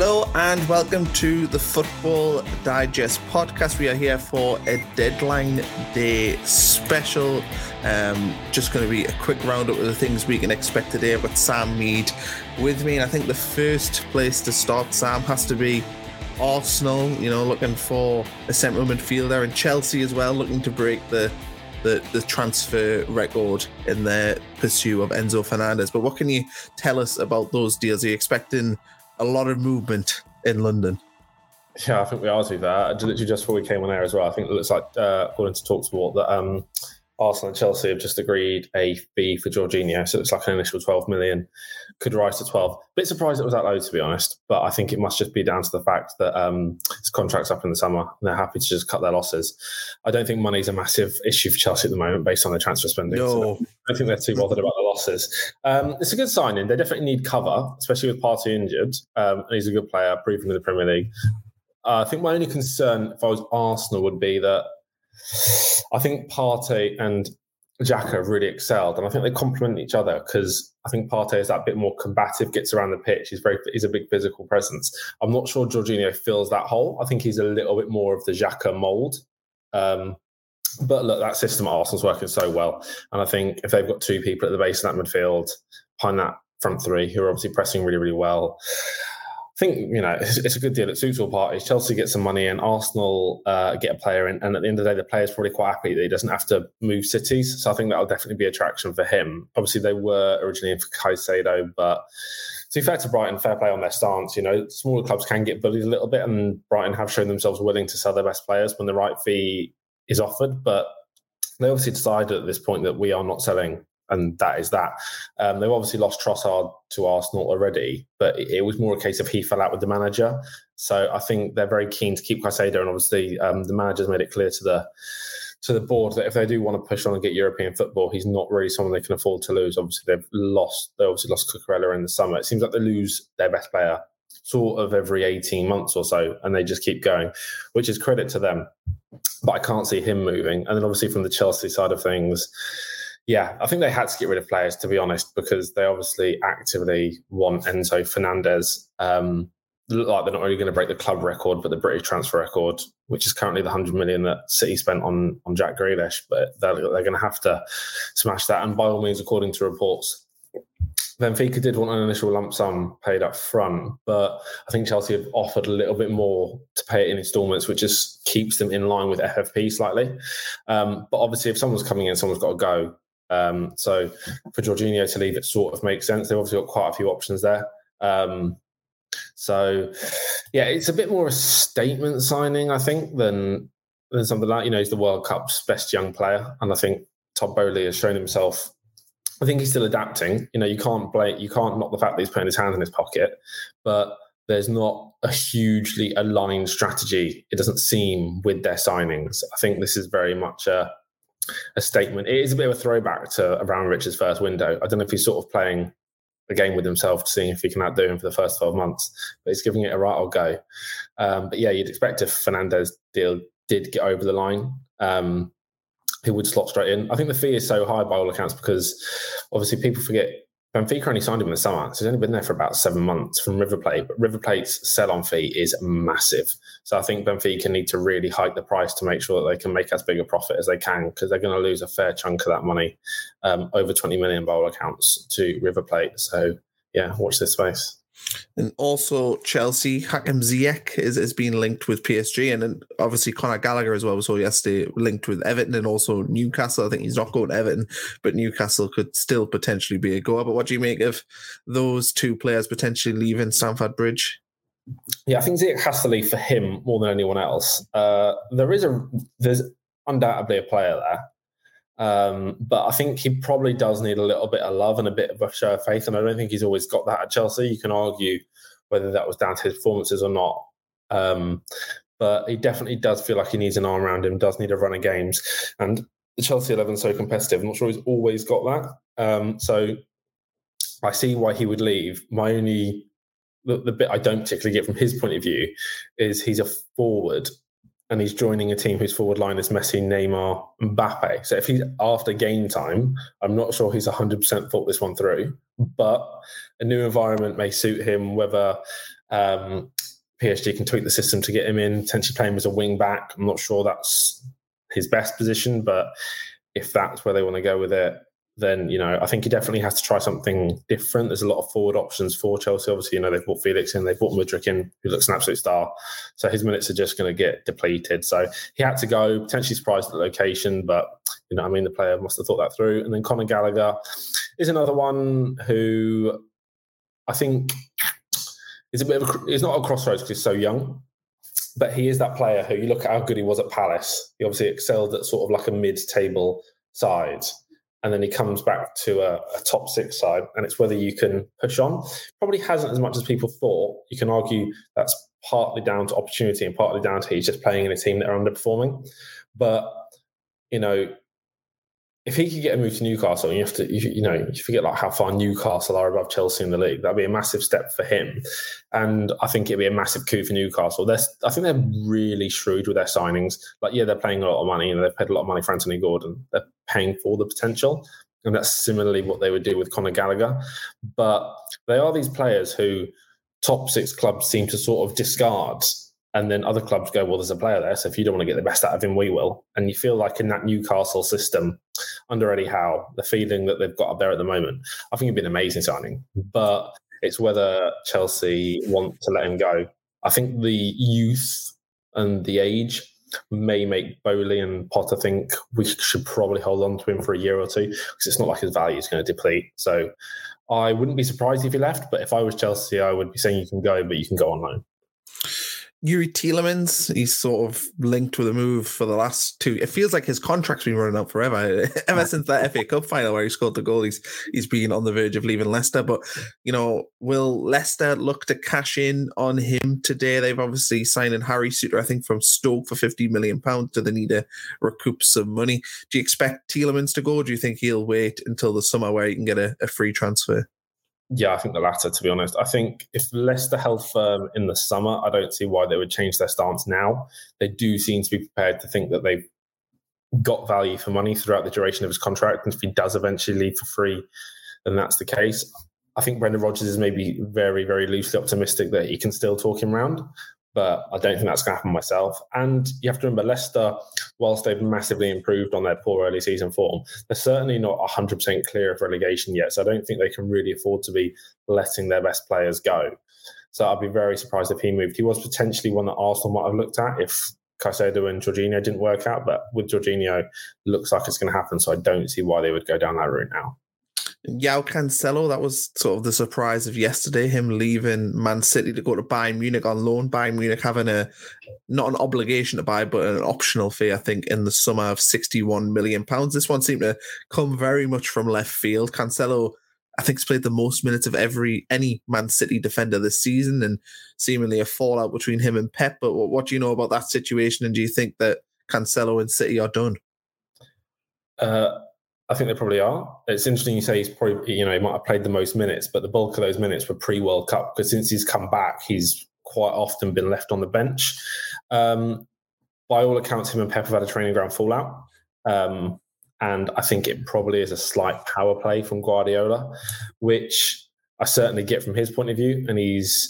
Hello and welcome to the Football Digest podcast. We are here for a deadline day special. Um, just going to be a quick roundup of the things we can expect today. I've got Sam Mead with me, and I think the first place to start, Sam, has to be Arsenal. You know, looking for a central midfielder, and Chelsea as well, looking to break the the, the transfer record in their pursuit of Enzo Fernandez. But what can you tell us about those deals? Are you expecting a lot of movement in London. Yeah, I think we are to that. Literally just before we came on air as well, I think it looks like, uh, according to Talksport, that um, Arsenal and Chelsea have just agreed a fee for Jorginho. So it's like an initial 12 million, could rise to 12. Bit surprised it was that low, to be honest. But I think it must just be down to the fact that um, his contract's up in the summer. And they're happy to just cut their losses. I don't think money's a massive issue for Chelsea at the moment based on their transfer spending. No. So I don't think they're too bothered about the losses. Um, it's a good signing. They definitely need cover, especially with Partey injured. Um, and he's a good player, proven in the Premier League. Uh, I think my only concern if I was Arsenal would be that I think Partey and have really excelled, and I think they complement each other because I think Partey is that bit more combative, gets around the pitch. He's very, he's a big physical presence. I'm not sure Jorginho fills that hole. I think he's a little bit more of the Xhaka mold. Um, but look, that system at Arsenal's working so well, and I think if they've got two people at the base of that midfield, behind that front three, who are obviously pressing really, really well, I think you know it's, it's, a good deal. It suits all parties. Chelsea get some money in, Arsenal uh, get a player in, and at the end of the day, the player's probably quite happy that he doesn't have to move cities. So I think that'll definitely be attraction for him. Obviously, they were originally in for Caicedo, but to be fair to Brighton, fair play on their stance. You know, smaller clubs can get bullied a little bit, and Brighton have shown themselves willing to sell their best players when the right fee is offered. But they obviously decided at this point that we are not selling and that is that. Um, they've obviously lost Trossard to Arsenal already, but it, was more a case of he fell out with the manager. So I think they're very keen to keep Caicedo, and obviously um, the manager's made it clear to the to the board that if they do want to push on and get European football, he's not really someone they can afford to lose. Obviously, they've lost. They obviously lost Cucurella in the summer. It seems like they lose their best player sort of every 18 months or so, and they just keep going, which is credit to them. But I can't see him moving. And then obviously from the Chelsea side of things, yeah, I think they had to get rid of players to be honest, because they obviously actively want Enzo Fernandez. Um, look like they're not only going to break the club record, but the British transfer record, which is currently the hundred million that City spent on on Jack Grealish. But they're, they're going to have to smash that. And by all means, according to reports, Benfica did want an initial lump sum paid up front, but I think Chelsea have offered a little bit more to pay it in instalments, which just keeps them in line with FFP slightly. Um, but obviously, if someone's coming in, someone's got to go. Um, so for Jorginho to leave, it sort of makes sense. They've obviously got quite a few options there. Um, so yeah, it's a bit more a statement signing, I think, than than something like you know he's the World Cup's best young player, and I think Todd Boehly has shown himself. I think he's still adapting. You know, you can't blame, you can't knock the fact that he's putting his hands in his pocket, but there's not a hugely aligned strategy. It doesn't seem with their signings. I think this is very much a a statement. It is a bit of a throwback to around Abramovich's first window. I don't know if he's sort of playing a game with himself, to seeing if he can outdo him for the first 12 months, but he's giving it a right old go. Um, but yeah, you'd expect if Fernandez deal did get over the line, um, he would slot straight in. I think the fee is so high by all accounts because obviously people forget Benfica only signed him in the summer, so he's only been there for about seven months from River Plate. But River Plate's sell-on fee is massive, so I think Benfica need to really hike the price to make sure that they can make as big a profit as they can because they're going to lose a fair chunk of that money, um, over twenty million bowl accounts to River Plate. So yeah, watch this space. And also Chelsea, Hakim Ziyech is, is being linked with PSG, and then obviously Conor Gallagher as well. We saw yesterday linked with Everton and also Newcastle. I think he's not going to Everton, but Newcastle could still potentially be a goer. But what do you make of those two players potentially leaving Stamford Bridge? Yeah, I think Ziyech has to leave for him more than anyone else. Uh, there is a there's undoubtedly a player there um, but I think he probably does need a little bit of love and a bit of a show of faith. And I don't think he's always got that at Chelsea. You can argue whether that was down to his performances or not. Um, but he definitely does feel like he needs an arm around him, does need a run of games. And the Chelsea 11 is so competitive. I'm not sure he's always got that. Um, so I see why he would leave. My only, the, the bit I don't particularly get from his point of view is he's a forward and he's joining a team whose forward line is Messi, Neymar, Mbappe. So if he's after game time, I'm not sure he's 100% thought this one through, but a new environment may suit him, whether Um, PSG can tweak the system to get him in, potentially play him as a wing back. I'm not sure that's his best position, but if that's where they want to go with it, then you know I think he definitely has to try something different. There's a lot of forward options for Chelsea. Obviously, you know they've bought Felix in, they've bought Mudryk in, who looks an absolute star. So his minutes are just going to get depleted. So he had to go. Potentially surprised at the location, but you know I mean the player must have thought that through. And then Conor Gallagher is another one who I think is a bit of a, he's not a crossroads because he's so young. But he is that player who you look at how good he was at Palace. He obviously excelled at sort of like a mid-table side and then he comes back to a, a, top six side, and it's whether you can push on. Probably hasn't as much as people thought. You can argue that's partly down to opportunity and partly down to he's just playing in a team that are underperforming. But you know, if he could get a move to Newcastle, you have to, you, you, know, you forget like how far Newcastle are above Chelsea in the league. That'd be a massive step for him, and I think it'd be a massive coup for Newcastle. They're, I think they're really shrewd with their signings. Like, yeah, they're paying a lot of money, and they've paid a lot of money for Anthony Gordon. They're paying for the potential, and that's similarly what they would do with Conor Gallagher. But they are these players who top six clubs seem to sort of discard and then other clubs go, well, there's a player there, so if you don't want to get the best out of him, we will. And you feel like in that Newcastle system under Eddie Howe, the feeling that they've got up there at the moment, I think it'd be an amazing signing. But it's whether Chelsea want to let him go. I think the youth and the age may make Boehly and Potter think we should probably hold on to him for a year or two because it's not like his value is going to deplete. So I wouldn't be surprised if he left, but if I was Chelsea, I would be saying you can go, but you can go on loan. Youri Tielemans, he's sort of linked with a move for the last two. It feels like his contract's been running out forever. Ever since that FA Cup final where he scored the goal, he's he's been on the verge of leaving Leicester. But you know, will Leicester look to cash in on him today? They've obviously signed in Harry Souttar, I think, from Stoke for fifty million pounds. Do they need to recoup some money? Do you expect Tielemans to go? do you think he'll wait until the summer where he can get a, a free transfer? Yeah, I think the latter, to be honest. I think if Leicester held firm in the summer, I don't see why they would change their stance now. They do seem to be prepared to think that they've got value for money throughout the duration of his contract. And if he does eventually leave for free, then that's the case. I think Brendan Rodgers is maybe very, very loosely optimistic that he can still talk him round but I don't think that's going to happen myself. And you have to remember, Leicester, whilst they've massively improved on their poor early season form, they're certainly not 100% clear of relegation yet. So I don't think they can really afford to be letting their best players go. So I'd be very surprised if he moved. He was potentially one that Arsenal might have looked at if Caicedo and Jorginho didn't work out, but with Jorginho, looks like it's going to happen. So I don't see why they would go down that route now. João Cancelo, that was sort of the surprise of yesterday, him leaving Man City to go to Bayern Munich on loan. Bayern Munich having a not an obligation to buy, but an optional fee, I think, in the summer of 61 million pounds. This one seemed to come very much from left field. Cancelo, I think, has played the most minutes of every any Man City defender this season, and seemingly a fallout between him and Pep. But what, what do you know about that situation? And do you think that Cancelo and City are done? Uh, I think they probably are. It's interesting you say he's probably, you know, he might have played the most minutes, but the bulk of those minutes were pre World Cup because since he's come back, he's quite often been left on the bench. Um, by all accounts, him and Pep have had a training ground fallout. Um, and I think it probably is a slight power play from Guardiola, which I certainly get from his point of view. And he's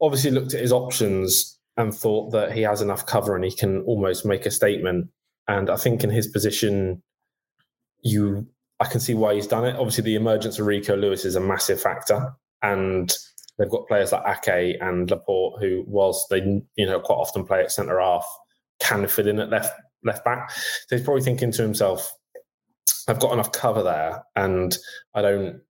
obviously looked at his options and thought that he has enough cover and he can almost make a statement. And I think in his position, you I can see why he's done it. Obviously, the emergence of Rico Lewis is a massive factor, and they've got players like Ake and Laporte who, whilst they you know quite often play at centre half, can fit in at left left back. So he's probably thinking to himself, "I've got enough cover there, and I don't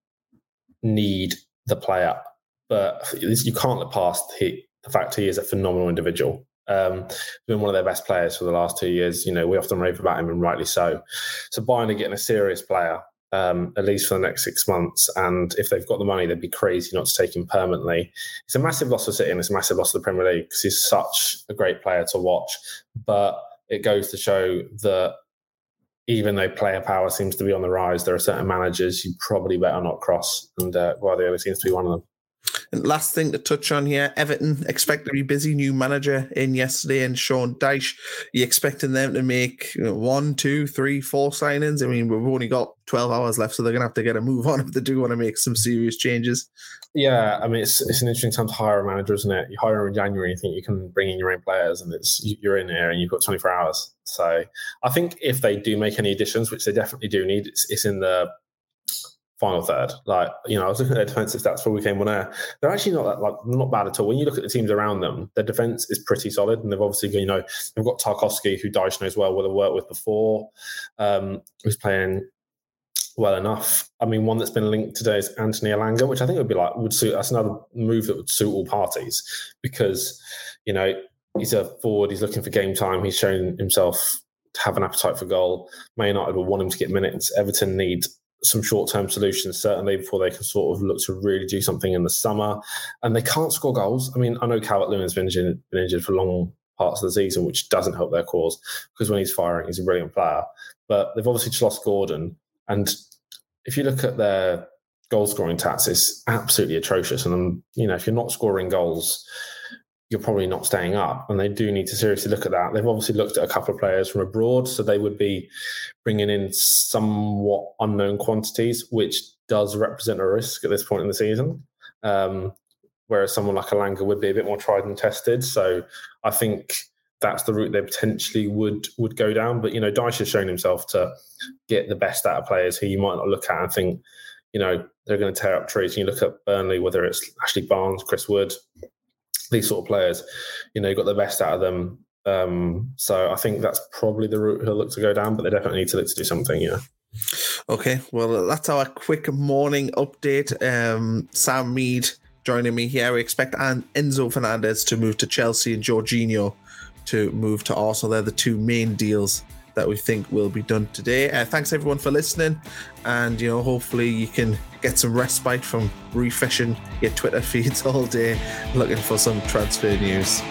need the player." But you can't look past the fact he is a phenomenal individual. Um, been one of their best players for the last two years. You know, we often rave about him, and rightly so. So Bayern are getting a serious player, um, at least for the next six months. And if they've got the money, they'd be crazy not to take him permanently. It's a massive loss for City, and it's a massive loss for the Premier League because he's such a great player to watch. But it goes to show that even though player power seems to be on the rise, there are certain managers you probably better not cross, and uh, Guardiola seems to be one of them. And last thing to touch on here, Everton expect to be busy. New manager in yesterday, and Sean Dyche. You expecting them to make you know, one, two, three, four signings? I mean, we've only got twelve hours left, so they're gonna have to get a move on if they do want to make some serious changes. Yeah, I mean, it's it's an interesting time to hire a manager, isn't it? You hire in January, you think you can bring in your own players, and it's you're in there and you've got 24 hours. So I think if they do make any additions, which they definitely do need, it's, it's in the final third. Like, you know, I was looking at their defensive stats before we came on air. They're actually not that like not bad at all. When you look at the teams around them, their defense is pretty solid, and they've obviously you know they've got Tarkowski, who Dyche knows well, will have worked with before, um, who's playing well enough. I mean, one that's been linked today is Anthony Elanga, which I think would be like would suit. That's another move that would suit all parties because you know he's a forward. He's looking for game time. He's shown himself to have an appetite for goal. Man United will want him to get minutes. Everton need some short-term solutions certainly before they can sort of look to really do something in the summer. And they can't score goals. I mean, I know Calvert Lewin's been injured, been injured for long parts of the season, which doesn't help their cause because when he's firing, he's a brilliant player. But they've obviously just lost Gordon, and if you look at their goal scoring stats, it's absolutely atrocious. And you know, if you're not scoring goals, you're probably not staying up. And they do need to seriously look at that. They've obviously looked at a couple of players from abroad, so they would be bringing in somewhat unknown quantities, which does represent a risk at this point in the season. Um, whereas someone like Elanga would be a bit more tried and tested. So I think that's the route they potentially would would go down. But you know, Dyche has shown himself to get the best out of players who you might not look at and think, you know, they're going to tear up trees. And you look at Burnley, whether it's Ashley Barnes, Chris Wood, these sort of players, you know, you got the best out of them. Um, so I think that's probably the route he'll look to go down, but they definitely need to look to do something, yeah. Okay, well, that's our quick morning update. Um, Sam Mead joining me here. We expect Enzo Fernandez to move to Chelsea and Jorginho to move to Arsenal. They're the two main deals that we think will be done today. Uh, thanks everyone for listening, and you know, hopefully you can get some respite from refreshing your Twitter feeds all day, looking for some transfer news.